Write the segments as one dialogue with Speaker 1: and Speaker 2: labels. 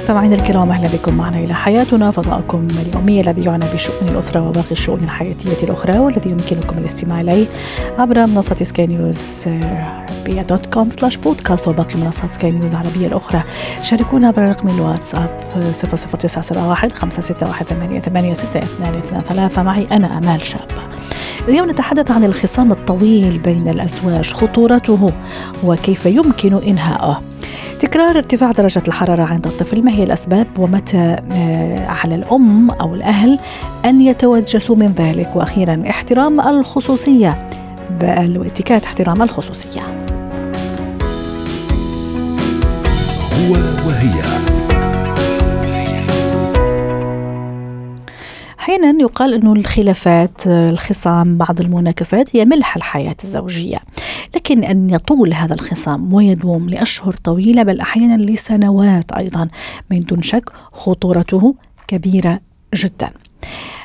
Speaker 1: مستمعينا الكرام أهلا بكم معنا إلى حياتنا فضاؤكم اليومي الذي يعنى بشؤون الاسره وباقي الشؤون الحياتيه الاخرى والذي يمكنكم الاستماع اليه عبر منصه سكاي نيوز عربيه dot com slash podcast وباقي منصات سكاي نيوز العربيه الاخرى شاركونا عبر رقم الواتساب 00971 561 886223 معي أنا امال شابه اليوم نتحدث عن الخصام الطويل بين الازواج خطورته وكيف يمكن انهائه تكرار ارتفاع درجة الحرارة عند الطفل. ما هي الأسباب؟ ومتى آه، على الأم أو الأهل أن يتوجسوا من ذلك؟ وأخيرا احترام الخصوصية واتكات احترام الخصوصية. هو وهي. أحيانا يقال إنه الخلافات الخصام بعض المناكفات هي ملح الحياة الزوجية. لكن أن يطول هذا الخصام ويدوم لأشهر طويلة بل أحيانا لسنوات أيضا. من دون شك خطورته كبيرة جدا.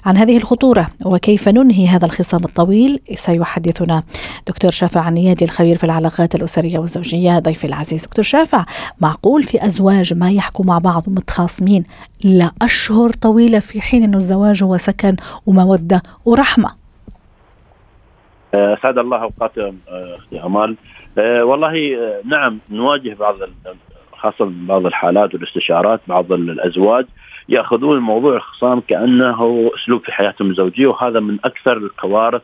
Speaker 1: عن هذه الخطورة وكيف ننهي هذا الخصام الطويل سيحدثنا دكتور شافع عنيادي الخبير في العلاقات الأسرية والزوجية ضيفي العزيز دكتور شافع معقول في أزواج ما يحكوا مع بعض ومتخاصمين لأشهر طويلة في حين أنه الزواج هو سكن ومودة ورحمة.
Speaker 2: اسعد الله اوقاتكم أختي أمال أه والله أه نعم نواجه بعض خاصة بعض الحالات والاستشارات بعض الأزواج يأخذون الموضوع الخصام كأنه أسلوب في حياتهم الزوجية وهذا من أكثر الكوارث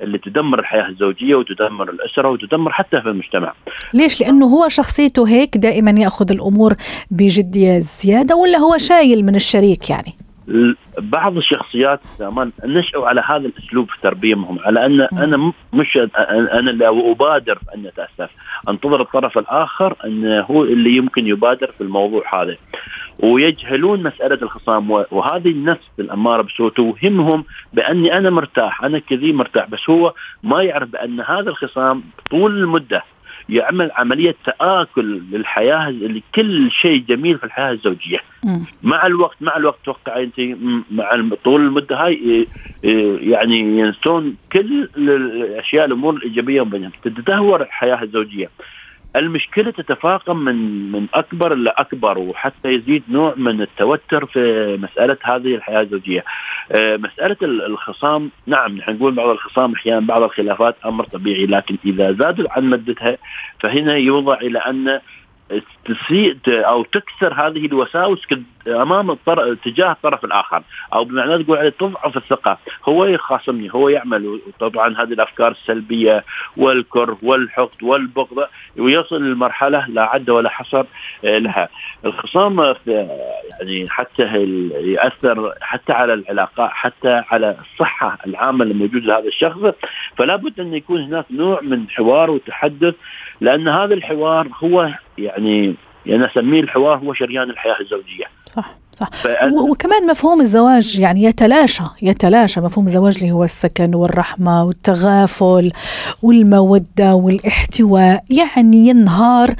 Speaker 2: اللي تدمر الحياة الزوجية وتدمر الأسرة وتدمر حتى في المجتمع.
Speaker 1: ليش؟ لأنه هو شخصيته هيك دائما يأخذ الأمور بجدية زيادة ولا هو شايل من الشريك يعني؟
Speaker 2: بعض الشخصيات كمان نشأوا على هذا الأسلوب في تربيتهم على أن أنا مش أنا اللي أبادر أن أتأسف أنتظر الطرف الآخر انه هو اللي يمكن يبادر في الموضوع هذا. ويجهلون مسألة الخصام وهذه النفس الأمارة بسوء توهمهم بأني أنا مرتاح أنا كذي مرتاح بس هو ما يعرف بأن هذا الخصام طول المدة يعمل عملية تآكل للحياة لكل شيء جميل في الحياة الزوجية. م. مع الوقت مع الوقت توقع أنت مع طول المدة هاي يعني ينسون كل الأشياء الأمور الإيجابية بينهم. تتدهور الحياة الزوجية. المشكلة تتفاقم من من أكبر إلى اكبر وحتى يزيد نوع من التوتر في مسألة هذه الحياة الزوجية. آه، مسألة الخصام نعم نحن نقول بعض الخصام أحيانا بعض الخلافات أمر طبيعي لكن إذا زادوا عن مدتها فهنا يوضع إلى أن تسيء أو تكسر هذه الوساوس أمام الطرف تجاه الطرف الآخر. أو بمعنى تقول عليه تضعف الثقة. هو يخاصمني هو يعمل. طبعا هذه الأفكار السلبية والكره والحقد والبغض ويصل لمرحلة لا عد ولا حصر آه، لها. الخصام يعني حتى ياثر حتى على العلاقات حتى على الصحة العامة الموجوده لهذا الشخص. فلا بد أن يكون هناك نوع من حوار وتحدث لأن هذا الحوار هو يعني يعني أسميه الحوار هو شريان الحياة الزوجية.
Speaker 1: صح صح. وكمان مفهوم الزواج يعني يتلاشى يتلاشى مفهوم الزواج اللي هو السكن والرحمة والتغافل والمودة والاحتواء يعني ينهار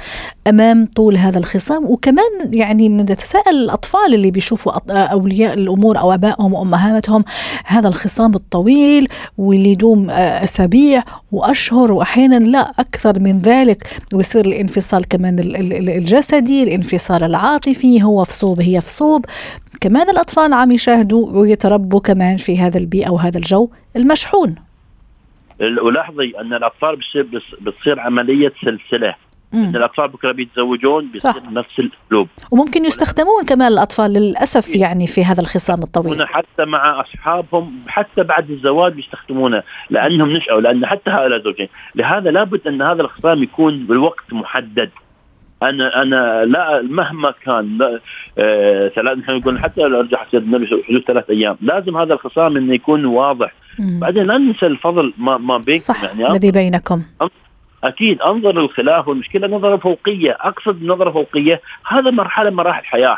Speaker 1: أمام طول هذا الخصام. وكمان يعني نتساءل الأطفال اللي بيشوفوا أولياء الأمور أو آبائهم وأمهاتهم هذا الخصام الطويل واللي يدوم أسابيع وأشهر. وأحيانا لا أكثر من ذلك. ويصير الانفصال كمان الجسدي الانفصال العاطفي هو في صوب هي في صوب كمان الأطفال عم يشاهدوا ويتربوا كمان في هذا البيئة وهذا الجو المشحون.
Speaker 2: ولاحظي أن الأطفال بتصير بتصير عملية سلسلة. إن الأطفال بكرة بيتزوجون بيصير نفس الأسلوب.
Speaker 1: وممكن يستخدمون كمان الأطفال للأسف يعني في هذا الخصام الطويل.
Speaker 2: حتى مع أصحابهم حتى بعد الزواج بيستخدمونه لأنهم نشأوا لأن حتى هؤلاء الزوجين لهذا لابد أن هذا الخصام يكون بالوقت محدد. أنا أنا لا مهما كان لا آه ثلاث نحن نقول حتى لو أرجع حدود ثلاث أيام لازم هذا الخصام إنه يكون واضح. مم. بعدين لا ننسى الفضل ما ما بينكم
Speaker 1: صح يعني الذي بينكم.
Speaker 2: أكيد أنظر للخلاف والمشكلة نظرة فوقية أقصد نظرة فوقية هذا مرحلة مراحل حياة.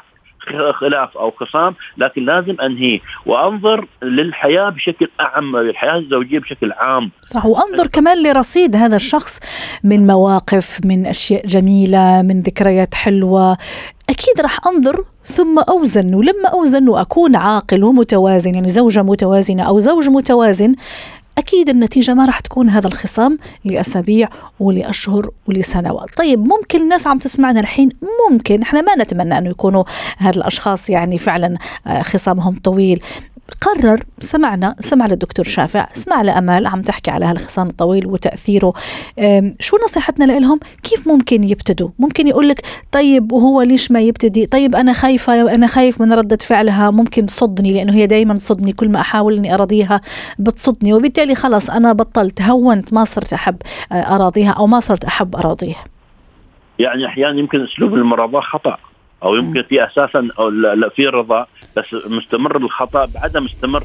Speaker 2: خلاف أو خصام لكن لازم أنهيه. وأنظر للحياة بشكل أعم للحياة الزوجية بشكل عام.
Speaker 1: صح. وأنظر كمان لرصيد هذا الشخص من مواقف من أشياء جميلة من ذكريات حلوة. أكيد راح أنظر ثم أوزن. ولما أوزن وأكون عاقل ومتوازن يعني زوجة متوازنة أو زوج متوازن أكيد النتيجة ما راح تكون هذا الخصام لأسابيع ولأشهر ولسنوات. طيب ممكن الناس عم تسمعنا الحين؟ ممكن. إحنا ما نتمنى أنه يكونوا هذا الأشخاص يعني فعلا آه، خصامهم طويل. قرر سمعنا سمع للدكتور شافع سمع لأمال عم تحكي على هالخصام الطويل وتأثيره. شو نصيحتنا لهم كيف ممكن يبتدوا؟ ممكن يقول لك طيب وهو ليش ما يبتدي؟ طيب أنا خايفة أنا خايف من ردة فعلها ممكن تصدني لأنه هي دايما تصدني كل ما أحاول أني أراضيها بتصدني. وبالتالي خلص أنا بطلت هونت ما صرت أحب آه، أراضيها أو ما صرت أحب أراضيها.
Speaker 2: يعني أحيانا يمكن أسلوب المراضاة خطأ أو يمكن في أساسا أو لا في رضا. بس مستمر الخطا بعدم مستمر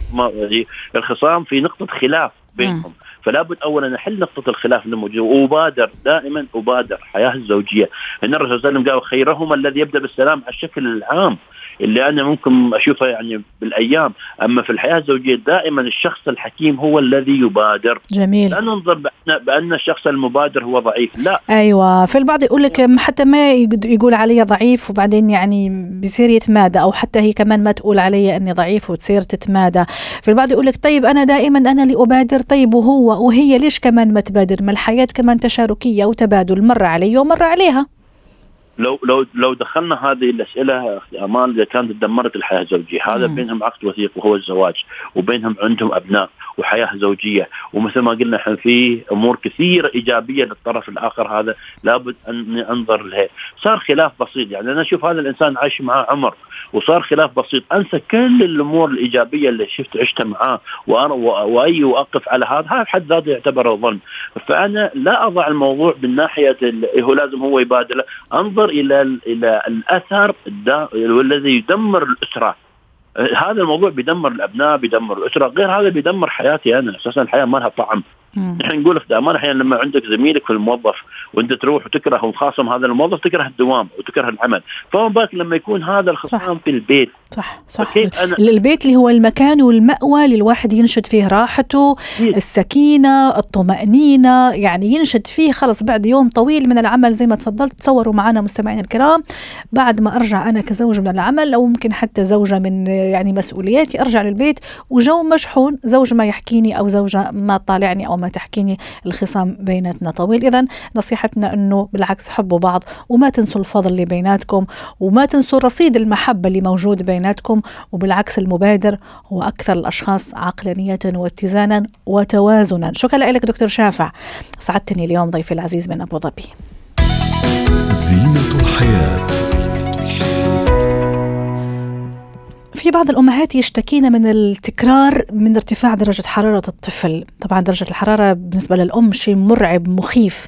Speaker 2: الخصام في نقطة خلاف بينهم. فلا بد اولا نحل نقطة الخلاف الموجوده وأبادر دائما أبادر حياة الزوجية. إن الرسول صلى الله عليه وسلم قال خيرهما الذي يبدأ بالسلام على الشكل العام. اللي أنا ممكن أشوفها يعني بالأيام. أما في الحياة الزوجية دائما الشخص الحكيم هو الذي يبادر.
Speaker 1: جميل.
Speaker 2: لا ننظر بأن, بأن الشخص المبادر هو ضعيف. لا.
Speaker 1: أيوه. في البعض يقول لك حتى ما يقول علي ضعيف وبعدين يعني بصير يتمادى أو حتى هي كمان ما تقول علي إني ضعيف وتصير تتمادى. في البعض يقول لك طيب أنا دائما أنا اللي أبادر طيب وهو؟ وهي ليش كمان ما تبادر؟ ما الحياة كمان تشاركية وتبادل مرة علي ومرة عليها.
Speaker 2: لو لو لو دخلنا هذه الأسئلة أمان إذا كانت تدمرت الحياة الزوجية هذا مم. بينهم عقد وثيق وهو الزواج وبينهم عندهم أبناء وحياة زوجية. ومثل ما قلنا إحنا في أمور كثيرة إيجابية للطرف الآخر هذا لابد أن انظر لها. صار خلاف بسيط. يعني أنا أشوف هذا الإنسان عايش معاه عمر وصار خلاف بسيط. أنسى كل الأمور الإيجابية اللي شفت عشتها معاه. وأي وأقف على هذا هذا حد ذاته يعتبر ظلم فأنا لا أضع الموضوع من ناحية هو لازم هو يبادله. أنظر إلى إلى الأثر والذي يدمر الأسرة. هذا الموضوع بيدمر الأبناء بيدمر الأسرة غير هذا بيدمر حياتي أنا أساسا الحياة ما لها طعم. نحن نقول لك دائما أحيانا لما عندك زميلك في الموظف وأنت تروح وتكره ومخاصم هذا الموظف تكره الدوام وتكره العمل. فما بالك لما يكون هذا الخصام في البيت؟
Speaker 1: صح صح. أنا البيت اللي هو المكان والمأوى اللي الواحد ينشد فيه راحته السكينة الطمأنينة يعني ينشد فيه خلص بعد يوم طويل من العمل زي ما تفضلت. تصوروا معنا مستمعين الكرام بعد ما أرجع أنا كزوج من العمل أو ممكن حتى زوجة من يعني مسؤولياتي أرجع للبيت وجو مشحون زوج ما يحكيني أو زوجة ما طالعني أو ما تحكيني الخصام بيناتنا طويل. إذا نصيحتنا أنه بالعكس حبوا بعض وما تنسوا الفضل اللي بيناتكم وما تنسوا رصيد المحبة اللي موجود بيناتكم وبالعكس المبادر هو أكثر الأشخاص عقلانية واتزانا وتوازنا. شكرا لك دكتور شافع. سعدتني اليوم ضيفي العزيز من أبو ظبي. زينة الحياة. في بعض الأمهات يشتكين من التكرار من ارتفاع درجة حرارة الطفل. طبعا درجة الحرارة بالنسبة للأم شيء مرعب مخيف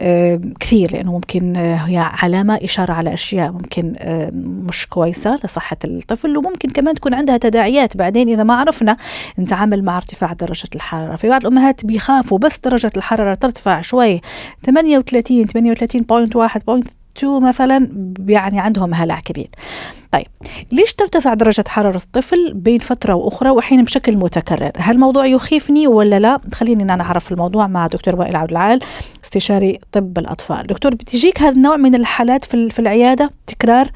Speaker 1: آه كثير لأنه ممكن آه هي علامة إشارة على أشياء ممكن آه مش كويسة لصحة الطفل وممكن كمان تكون عندها تداعيات بعدين إذا ما عرفنا نتعامل مع ارتفاع درجة الحرارة. في بعض الأمهات بيخافوا بس درجة الحرارة ترتفع شوي 38 38.1 2 مثلا يعني عندهم هلع كبير طيب ليش ترتفع درجة حرارة الطفل بين فترة وأخرى وحين بشكل متكرر؟ هل الموضوع يخيفني ولا لا؟ خليني أنا أعرف الموضوع مع دكتور وائل عبد العال استشاري طب الأطفال. دكتور بتجيك هذا النوع من الحالات في العيادة؟ تكرار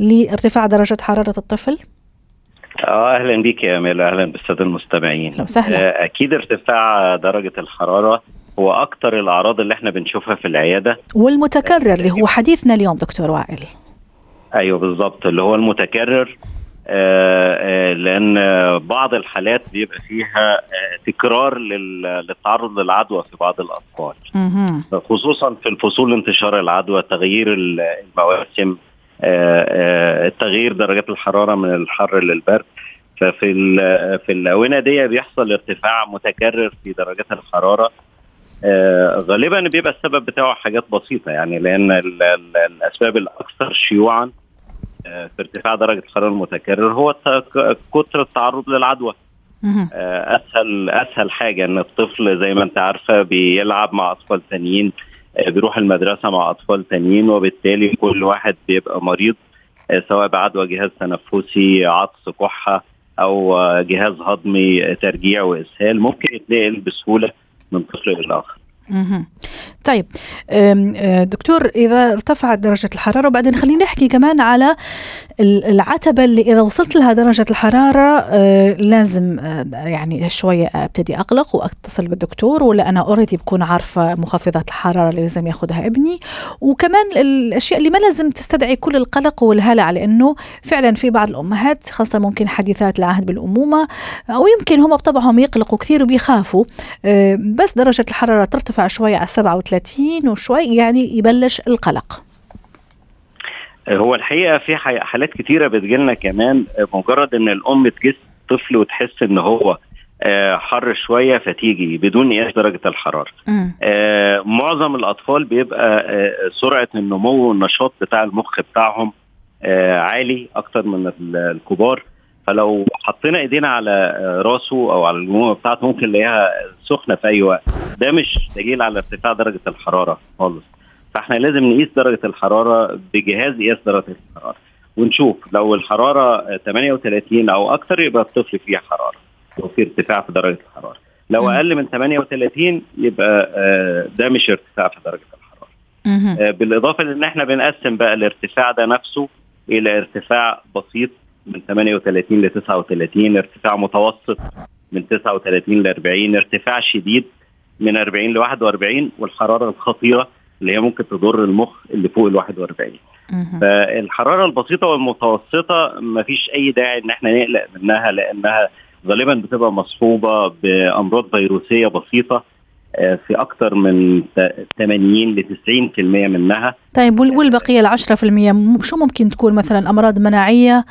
Speaker 1: لارتفاع درجة حرارة الطفل؟
Speaker 3: آه أهلا بك يا امال أهلا بالساده المستمعين.
Speaker 1: لو سهلا.
Speaker 3: آه أكيد ارتفاع درجة الحرارة هو أكتر الأعراض اللي إحنا بنشوفها في العيادة.
Speaker 1: والمتكرر اللي هو حديثنا اليوم دكتور وائل.
Speaker 3: أيوه بالظبط اللي هو المتكرر آه آه لأن بعض الحالات بيبقى فيها آه تكرار للتعرض للعدوى في بعض الأطفال. خصوصا في الفصول انتشار العدوى تغيير المواسم التغيير درجات الحرارة من الحر للبرد. ففي في الاونه دي بيحصل ارتفاع متكرر في درجات الحرارة. غالبا بيبقى السبب بتاعه حاجات بسيطة يعني لأن ال ال الأسباب الأكثر شيوعا آه في ارتفاع درجة الحرارة المتكرر هو كثر التعرض للعدوى. آه أسهل أسهل حاجة إن الطفل زي ما أنت عارفة بيلعب مع أطفال تانيين بيروح المدرسة مع أطفال تانيين وبالتالي كل واحد بيبقى مريض سواء بعدوى جهاز تنفسي عطس كحة أو جهاز هضمي ترجيع وإسهال ممكن يتنقل بسهولة من طفل إلى اخر
Speaker 1: طيب دكتور إذا ارتفعت درجة الحرارة وبعدين خلينا نحكي كمان على العتبة اللي إذا وصلت لها درجة الحرارة لازم يعني شوية أبتدي أقلق وأتصل بالدكتور ولا أنا اوريدي بكون عارفة مخفضات الحرارة اللي لازم ياخذها ابني. وكمان الأشياء اللي ما لازم تستدعي كل القلق والهلع لأنه فعلا في بعض الأمهات خاصة ممكن حديثات العهد بالأمومة أو يمكن هم بطبعهم يقلقوا كثير وبيخافوا بس درجة الحرارة ترتفع شوي على 37 وشوي يعني يبلش القلق.
Speaker 3: هو الحقيقة في حالات كتيرة بتجيلنا كمان مجرد إن الأم تجس طفل وتحس إن هو حر شوية فتيجي بدون قياس درجة الحرارة. آه معظم الأطفال بيبقى آه سرعة النمو والنشاط بتاع المخ بتاعهم آه عالي أكتر من الكبار. فلو حطينا ايدينا على راسه أو على الجموع بتاعته ممكن نلاقيها سخنة في أي وقت. ده مش دليل على ارتفاع درجة الحرارة خالص. فاحنا لازم نقيس درجة الحرارة بجهاز قياس درجة الحرارة. ونشوف لو الحرارة 38 أو أكثر يبقى الطفل فيه حرارة. لو في ارتفاع في درجة الحرارة. لو أقل من 38 يبقى ده مش ارتفاع في درجة الحرارة. بالإضافة لأن إحنا بنقسم بقى الارتفاع ده نفسه إلى ارتفاع بسيط من 38 ل 39 ارتفاع متوسط من 39 ل 40 ارتفاع شديد من 40 ل 41 والحرارة الخطيرة اللي هي ممكن تضر المخ اللي فوق ال 41 فالحرارة البسيطة والمتوسطة ما فيش أي داعي إن إحنا نقلق منها لأنها غالبا بتبقى مصحوبة بأمراض فيروسية بسيطة في أكثر من 80 ل 90% منها.
Speaker 1: طيب والبقية ال 10% شو ممكن تكون مثلا أمراض مناعية؟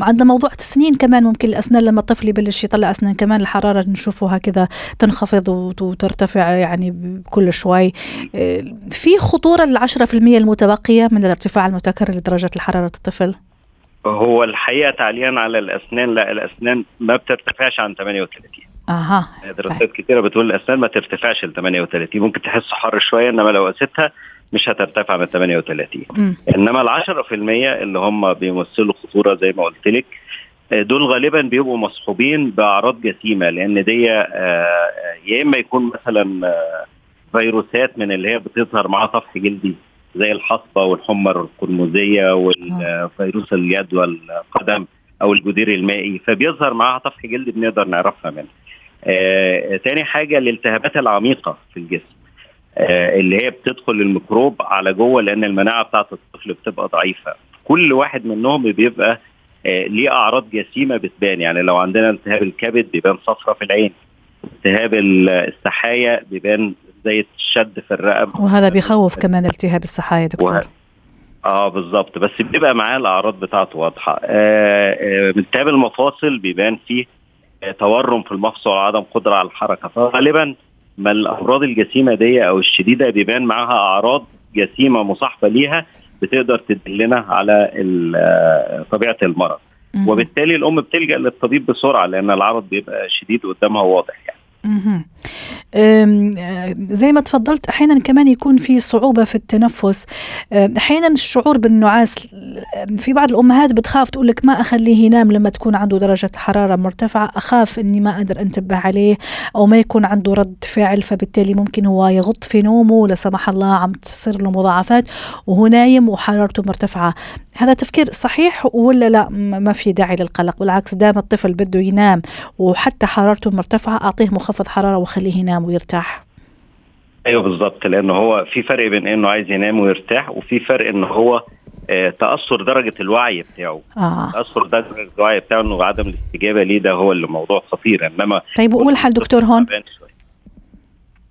Speaker 1: عندنا موضوع السنين كمان ممكن الأسنان لما الطفل يبلش يطلع أسنان كمان الحرارة نشوفها كذا تنخفض وترتفع يعني كل شوي. في خطورة ال 10% المتبقية من الارتفاع المتكرر لدرجة الحرارة الطفل؟
Speaker 3: هو الحقيقة تعليقا على الأسنان لا الأسنان ما بترتفعش عن 38
Speaker 1: أها
Speaker 3: دراسات كثيره بتقول الأسنان ما ترتفعش ل 38 ممكن تحس حر شوية إنما لو قاستها مش هترتفع من 38 م. إنما ال 10% اللي هم بيمثلوا خطورة زي ما قلت لك دول غالبا بيبقوا مصحوبين بأعراض جسيمة لأن دي يا إما يكون مثلا فيروسات من اللي هي بتظهر معاها طفح جلدي زي الحصبة والحمر القرمزيه والفيروس اليد والقدم أو الجدير المائي فبيظهر معاها طفح جلدي بنقدر نعرفها منه. آه، تاني حاجة الالتهابات العميقة في الجسم آه، اللي هي بتدخل الميكروب على جوه لأن المناعة بتاعة الطفل بتبقى ضعيفة. كل واحد منهم بيبقى آه، ليه أعراض جسيمة بتبان. يعني لو عندنا التهاب الكبد بيبان صفرة في العين التهاب السحايا بيبان زي الشد في الرقبة.
Speaker 1: وهذا بيخوف كمان التهاب السحايا دكتور.
Speaker 3: و... آه بالظبط. بس بيبقى معاه الأعراض بتاعته واضحة. آه التهاب المفاصل بيبان فيه تورم في المفصل وعدم قدرة على الحركة. فغالبا ما الأمراض الجسيمة دي أو الشديدة بيبان معاها أعراض جسيمة مصاحبة ليها بتقدر تدلنا على طبيعة المرض. وبالتالي الأم بتلجأ للطبيب بسرعة لأن العرض بيبقى شديد قدامها وواضح يعني.
Speaker 1: زي ما تفضلت أحيانا كمان يكون في صعوبة في التنفس. أحيانا الشعور بالنعاس في بعض الأمهات بتخاف تقول لك ما أخليه ينام لما تكون عنده درجة حرارة مرتفعة. أخاف إني ما أقدر أنتبه عليه أو ما يكون عنده رد فعل فبالتالي ممكن هو يغط في نومه لا سمح الله عم تصير له مضاعفات وهو نايم وحرارته مرتفعة. هذا تفكير صحيح ولا لا؟ ما في داعي للقلق بالعكس دام الطفل بده ينام وحتى حرارته مرتفعة أعطيه مخفض حرارة وخليه ينام. ويرتاح.
Speaker 3: أيوه بالظبط لأنه هو في فرق بين إنه عايز ينام ويرتاح وفي فرق إنه هو آه تأثر درجة الوعي بتاعه.
Speaker 1: آه.
Speaker 3: تأثر درجة الوعي بتاعه إنه عدم الاستجابة ليه ده هو اللي موضوع خطير. إنما
Speaker 1: طيب وقول الحل دكتور هون.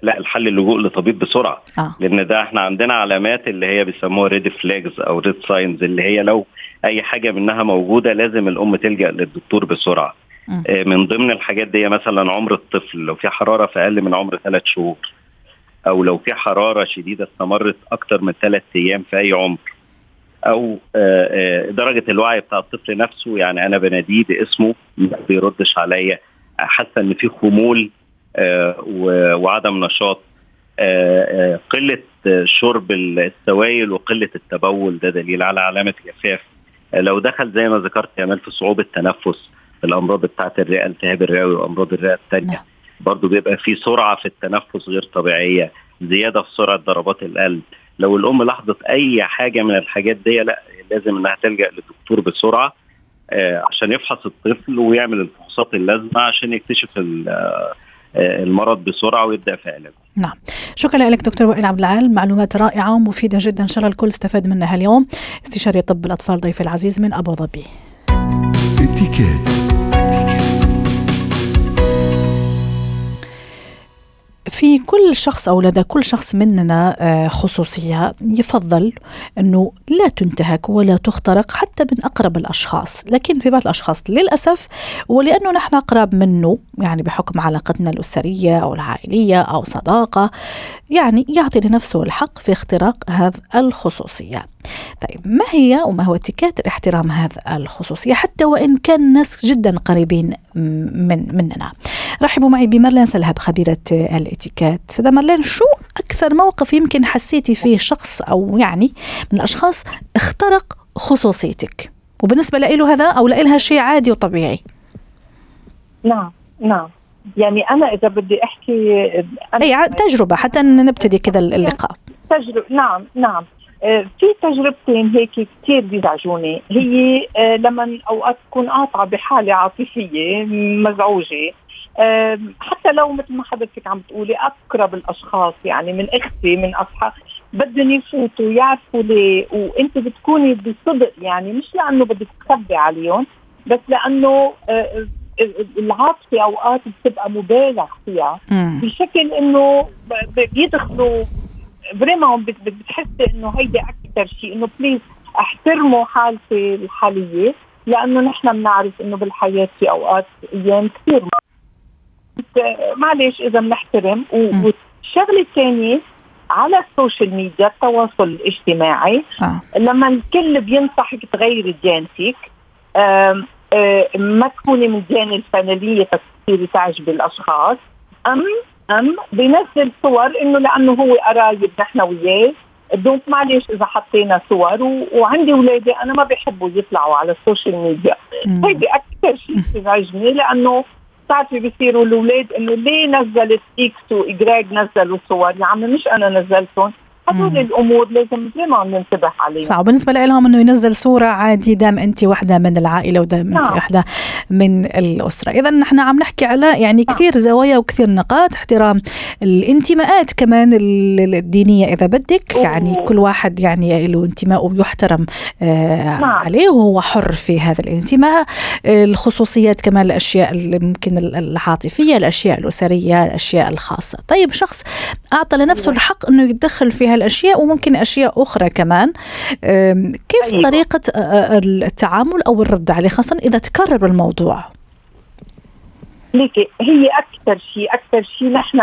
Speaker 3: لا الحل اللجوء لطبيب بسرعة.
Speaker 1: آه.
Speaker 3: لأن ده إحنا عندنا علامات اللي هي بيسموها red flags أو red signs اللي هي لو أي حاجة منها موجودة لازم الأم تلجأ للدكتور بسرعة. من ضمن الحاجات دي مثلا عمر الطفل لو في حرارة في أقل من عمر ثلاث شهور أو لو في حرارة شديدة استمرت أكتر من ثلاث أيام في أي عمر أو آه درجة الوعي بتاع الطفل نفسه يعني أنا بناديه باسمه ما بيردش عليا حاسة إن في خمول آه وعدم نشاط قلة شرب السوائل وقلة التبول ده دليل على علامة جفاف لو دخل زي ما ذكرت يا في صعوبة تنفس الأمراض بتاعة الرئة التهاب الرئوي وأمراض الرئة الثانية نعم. برضه بيبقى في سرعة في التنفس غير طبيعية زيادة في سرعة ضربات القلب. لو الأم لاحظت أي حاجة من الحاجات دي لا لازم إنها تلجأ للدكتور بسرعة آه عشان يفحص الطفل ويعمل الفحوصات اللازمة عشان يكتشف آه، المرض بسرعة ويبدأ في علاجه.
Speaker 1: نعم. شكرا لك دكتور وائل عبد العال. معلومات رائعة ومفيدة جدا. ان شاء الله الكل استفاد منها اليوم. استشاري طب الأطفال ضيف العزيز من أبو ظبي. في كل شخص أو لدى كل شخص مننا آه، خصوصية يفضل إنه لا تنتهك ولا تخترق حتى من أقرب الأشخاص، لكن في بعض الأشخاص للأسف ولأنه نحن أقرب منه يعني بحكم علاقتنا الأسرية أو العائلية أو صداقة يعني يعطي لنفسه الحق في اختراق هذه الخصوصية. طيب ما هي وما هو اتكات احترام هذا الخصوصية حتى وإن كان ناس جدا قريبين من مننا؟ رحبوا معي بمرلين سلهب خبيرة الاتيكات سيدة مرلين شو أكثر موقف يمكن حسيتي فيه شخص أو يعني من الأشخاص اخترق خصوصيتك؟ وبالنسبة له هذا أو لها شيء عادي وطبيعي؟
Speaker 4: نعم نعم. يعني أنا إذا بدي أحكي
Speaker 1: أنا أي تجربة حتى نبتدي كذا اللقاء.
Speaker 4: تجربة نعم نعم. في تجربتين هيك كثير بيزعجوني. هي آه، لما أوقات تكون قاطعة بحالة عاطفية مزعوجة آه، حتى لو مثل ما حضرتك عم بتقولي أقرب الأشخاص يعني من أختي من أصحاب بدهم يفوتوا يعرفوا ليه. وأنت بتكوني بصدق يعني مش لأنه بدك تخبي عليهم بس لأنه العاطفة أوقات بتبقى مبالغ فيها. بشكل إنه بيدخلوا vraiment بتحسي إنه هيدي أكثر شيء إنه please أحترموا حالتي الحالية لأنه نحن بنعرف إنه بالحياة في أوقات أيام كثير معلش إذا بنحترم. والشغلة الثانية على السوشيال ميديا التواصل الاجتماعي. آه. لما الكل بينصحك تغيري ديانتك آه ما تكوني من الديانه الفنليه تصيري تعجبي الأشخاص. أم أم بينزل صور إنه لأنه هو قرايب نحن وياه. دونك معلش إذا حطينا صور و... وعندي اولادي أنا ما بيحبوا يطلعوا على السوشيال ميديا. هيدي أكثر شيء بيزعجني لأنه بتعرفي بيصيروا الأولاد إنه ليه نزلت إكس واجراج نزلوا صور؟ يا عمي مش أنا نزلتهم. هدول الأمور لازم دائما ننتبه عليها
Speaker 1: صح وبالنسبه لهم إنه ينزل صورة عادي دام انت وحدة من العائلة ودام انت نعم. وحدة من الأسرة اذا نحن عم نحكي على يعني نعم. كثير زوايا وكثير نقاط احترام الانتماءات كمان الدينية إذا بدك. يعني كل واحد يعني له انتماء ويحترم آه نعم. عليه وهو حر في هذا الانتماء الخصوصيات كمان الأشياء اللي ممكن العاطفية الأشياء الأسرية الأشياء الخاصة طيب شخص أعطى لنفسه نعم. الحق إنه يتدخل في هالأشياء وممكن أشياء أخرى كمان. كيف أيوة. طريقة التعامل أو الرد عليه خاصة إذا تكرر الموضوع؟
Speaker 4: ليكي هي أكثر شيء أكثر شيء نحن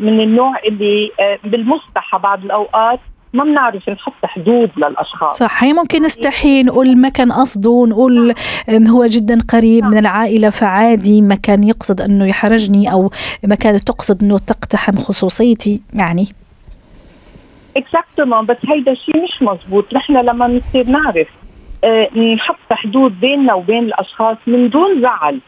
Speaker 4: من النوع اللي بالمصلحه بعض الأوقات ما بنعرف نحط حدود للأشخاص.
Speaker 1: صح هي ممكن نستحي نقول ما كان قصده نقول هو جدا قريب من العائلة فعادي ما كان يقصد أنه يحرجني أو ما كانت تقصد أنه تقتحم خصوصيتي يعني.
Speaker 4: اكزاكتومون بس هيدا الشيء مش مزبوط. نحن لما نصير نعرف آه نحط حدود بيننا وبين الأشخاص من دون زعل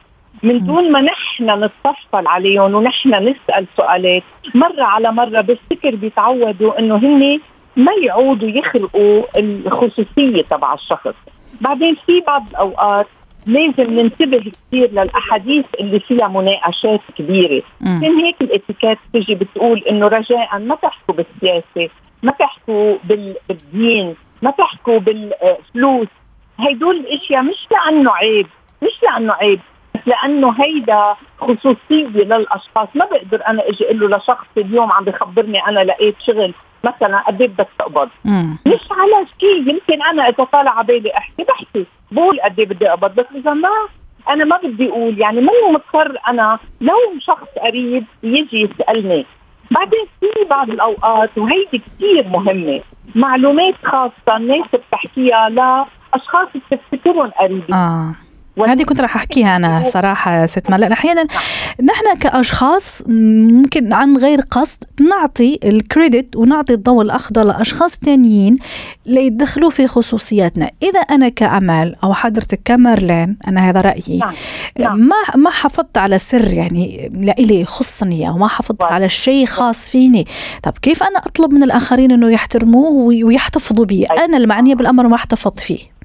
Speaker 4: من دون ما نحن نتطفل عليهم ونحن نسأل سؤالات. مرة على مرة بالفكر بيتعودوا إنه هن ما يعودوا يخلقوا الخصوصية تبع الشخص. بعدين في بعض الأوقات لازم ننتبه كثير للأحاديث اللي فيها مناقشات كبيرة. من هيك الإتيكيت تجي بتقول إنه رجاء ما تحكوا بالسياسة ما تحكوا بالدين ما تحكوا بالفلوس. هيدول الأشياء مش لأنه عيب مش لأنه عيب بس لأنه هيدا خصوصية للأشخاص. ما بقدر أنا إجي أقول له لشخص اليوم عم بخبرني أنا لقيت شغل مثلا قد إيه بدك تقبض. مش على شيء. يمكن أنا إذا طالع على بالي أحكي بحكي بقول قد إيه بدي أقبض. بس إذا ما أنا ما بدي أقول. يعني ماني مضطر أنا لو شخص قريب يجي يسألني. بعدين في بعض الأوقات وهيدي كثير مهمة معلومات خاصة الناس بتحكيها لأشخاص بتفتكرهم قريبين آه.
Speaker 1: هذه كنت راح أحكيها أنا صراحة ست مال أحيانا نحن كأشخاص ممكن عن غير قصد نعطي الكريدت ونعطي الضوء الأخضر لأشخاص ثانيين ليدخلوا في خصوصياتنا. إذا أنا كامل أو حضرتك كمارلين أنا هذا رأيي.
Speaker 4: نعم. نعم.
Speaker 1: ما ما حافظت على سر يعني لإلي يخصني أو ما حافظت على شيء خاص فيني. طب كيف أنا أطلب من الآخرين إنه يحترموه ويحتفظوا بي؟ أنا المعنيه بالأمر ما احتفظت فيه.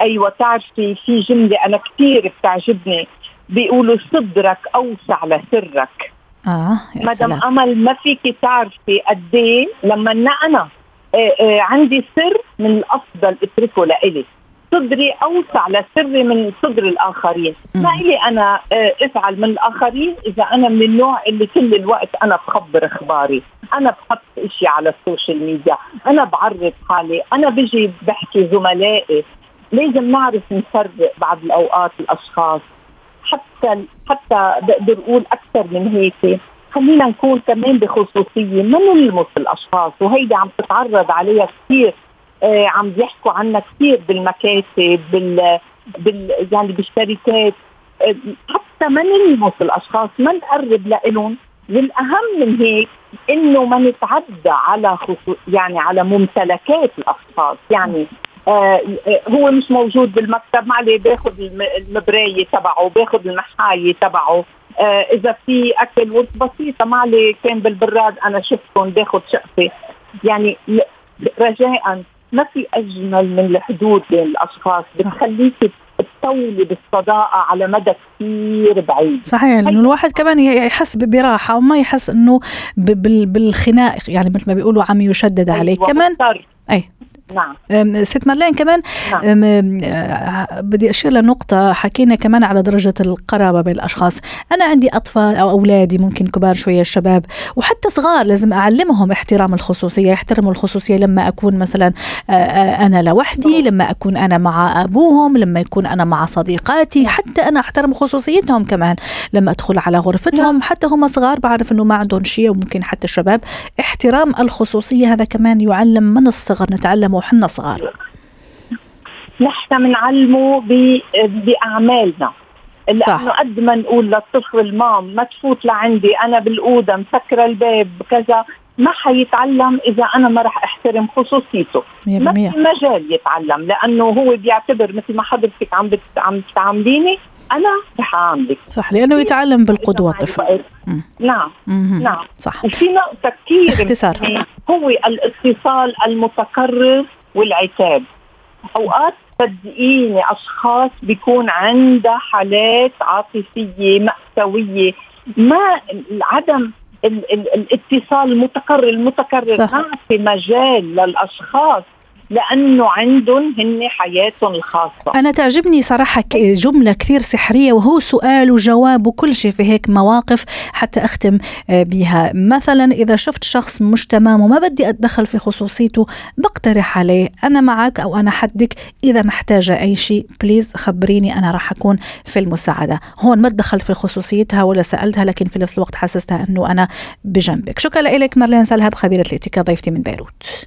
Speaker 4: أيوه تعرفي في جملة أنا كثير بتعجبني بيقولوا صدرك أوسع لسرك.
Speaker 1: آه يا
Speaker 4: مدام أمل ما فيك تعرفي قد إيه لما أنا آه، آه، عندي سر من الأفضل أتركه لإلي. صدري أوسع لسري من صدر
Speaker 1: الآخرين.
Speaker 4: ما إلي أنا آه، أفعل من الآخرين؟ إذا أنا من النوع اللي كل الوقت أنا بخبر أخباري. أنا بحط إشي على ال social media. أنا بعرض حالي. أنا بجي بحكي زملائي. لازم نعرف نفرق بعض الأوقات الأشخاص. حتى حتى بقدر أقول أكثر من هيك. خلينا نكون كمان بخصوصية ما نلمس الأشخاص وهيدي عم تتعرض عليها كثير آه عم بيحكوا عنها كثير بالمكاتب بال, بال يعني بالشركات. آه حتى ما نلمس الأشخاص ما نقرب لهم والاهم من هيك إنه ما نتعدى على خصوص يعني على ممتلكات الأشخاص. يعني هو مش موجود بالمكتب ما عليه باخذ المبرايه تبعه باخذ المحاية تبعه. آه إذا في أكل ورد بسيطة ما عليه كان بالبراد أنا شفتهم باخذ شقفة. يعني رجاء ما في أجمل من الحدود بين الأشخاص. بتخليك تطولي بالصداقة على مدى كثير بعيد.
Speaker 1: صحيح لأنه الواحد كمان يحس براحة وما يحس إنه بالخناق يعني مثل ما بيقولوا عم يشدد عليه
Speaker 4: أيوة
Speaker 1: كمان
Speaker 4: مضطر.
Speaker 1: أي.
Speaker 4: نعم.
Speaker 1: ست مارلين كمان
Speaker 4: نعم.
Speaker 1: بدي أشير لنقطة حكينا كمان على درجة القرابة بين الأشخاص، أنا عندي أطفال أو أولادي ممكن كبار شوية الشباب وحتى صغار لازم أعلمهم احترام الخصوصية، يحترموا الخصوصية لما أكون مثلا أنا لوحدي، لما أكون أنا مع أبوهم، لما يكون أنا مع صديقاتي، حتى أنا أحترم خصوصيتهم كمان. لما أدخل على غرفتهم، حتى هم صغار بعرف إنه ما عندهم شيء وممكن حتى الشباب، احترام الخصوصية هذا كمان يعلم من الصغر نتعلم وحنا صغار.
Speaker 4: نحن بنعلمه بأعمالنا. لأنه قد ما نقول للطفل مام ما تفوت لعندي أنا بالأوضة مسكرة الباب كذا. ما حيتعلم إذا أنا ما راح أحترم خصوصيته. ما في مجال يتعلم لأنه هو بيعتبر مثل ما حضرتك عم. عم تعامليني أنا رح اعاملك
Speaker 1: صح لأنه يتعلم بالقدوة الطفل.
Speaker 4: نعم. نعم.
Speaker 1: صح.
Speaker 4: وفي نقطه كثير
Speaker 1: اختصار.
Speaker 4: هو الاتصال المتكرر والعتاب. أوقات صدقيني أشخاص بيكون عندها حالات عاطفية مأساوية. ما عدم ال ال الاتصال المتكرر المتكرر
Speaker 1: صح.
Speaker 4: ما في مجال للأشخاص لأنه عندهم هن حياتهم الخاصة.
Speaker 1: أنا تعجبني صراحة جملة كثير سحرية وهو سؤال وجواب وكل شيء في هيك مواقف حتى أختم بها مثلا إذا شفت شخص مش تمام وما بدي أتدخل في خصوصيته بقترح عليه أنا معك أو أنا حدك إذا محتاجة أي شيء بليز خبريني أنا راح أكون في المساعدة. هون ما تدخلت في خصوصيتها ولا سألتها لكن في نفس الوقت حسستها إنه أنا بجنبك. شكرا لك مارلين سلهب خبيرة الإتيكا ضيفتي من بيروت.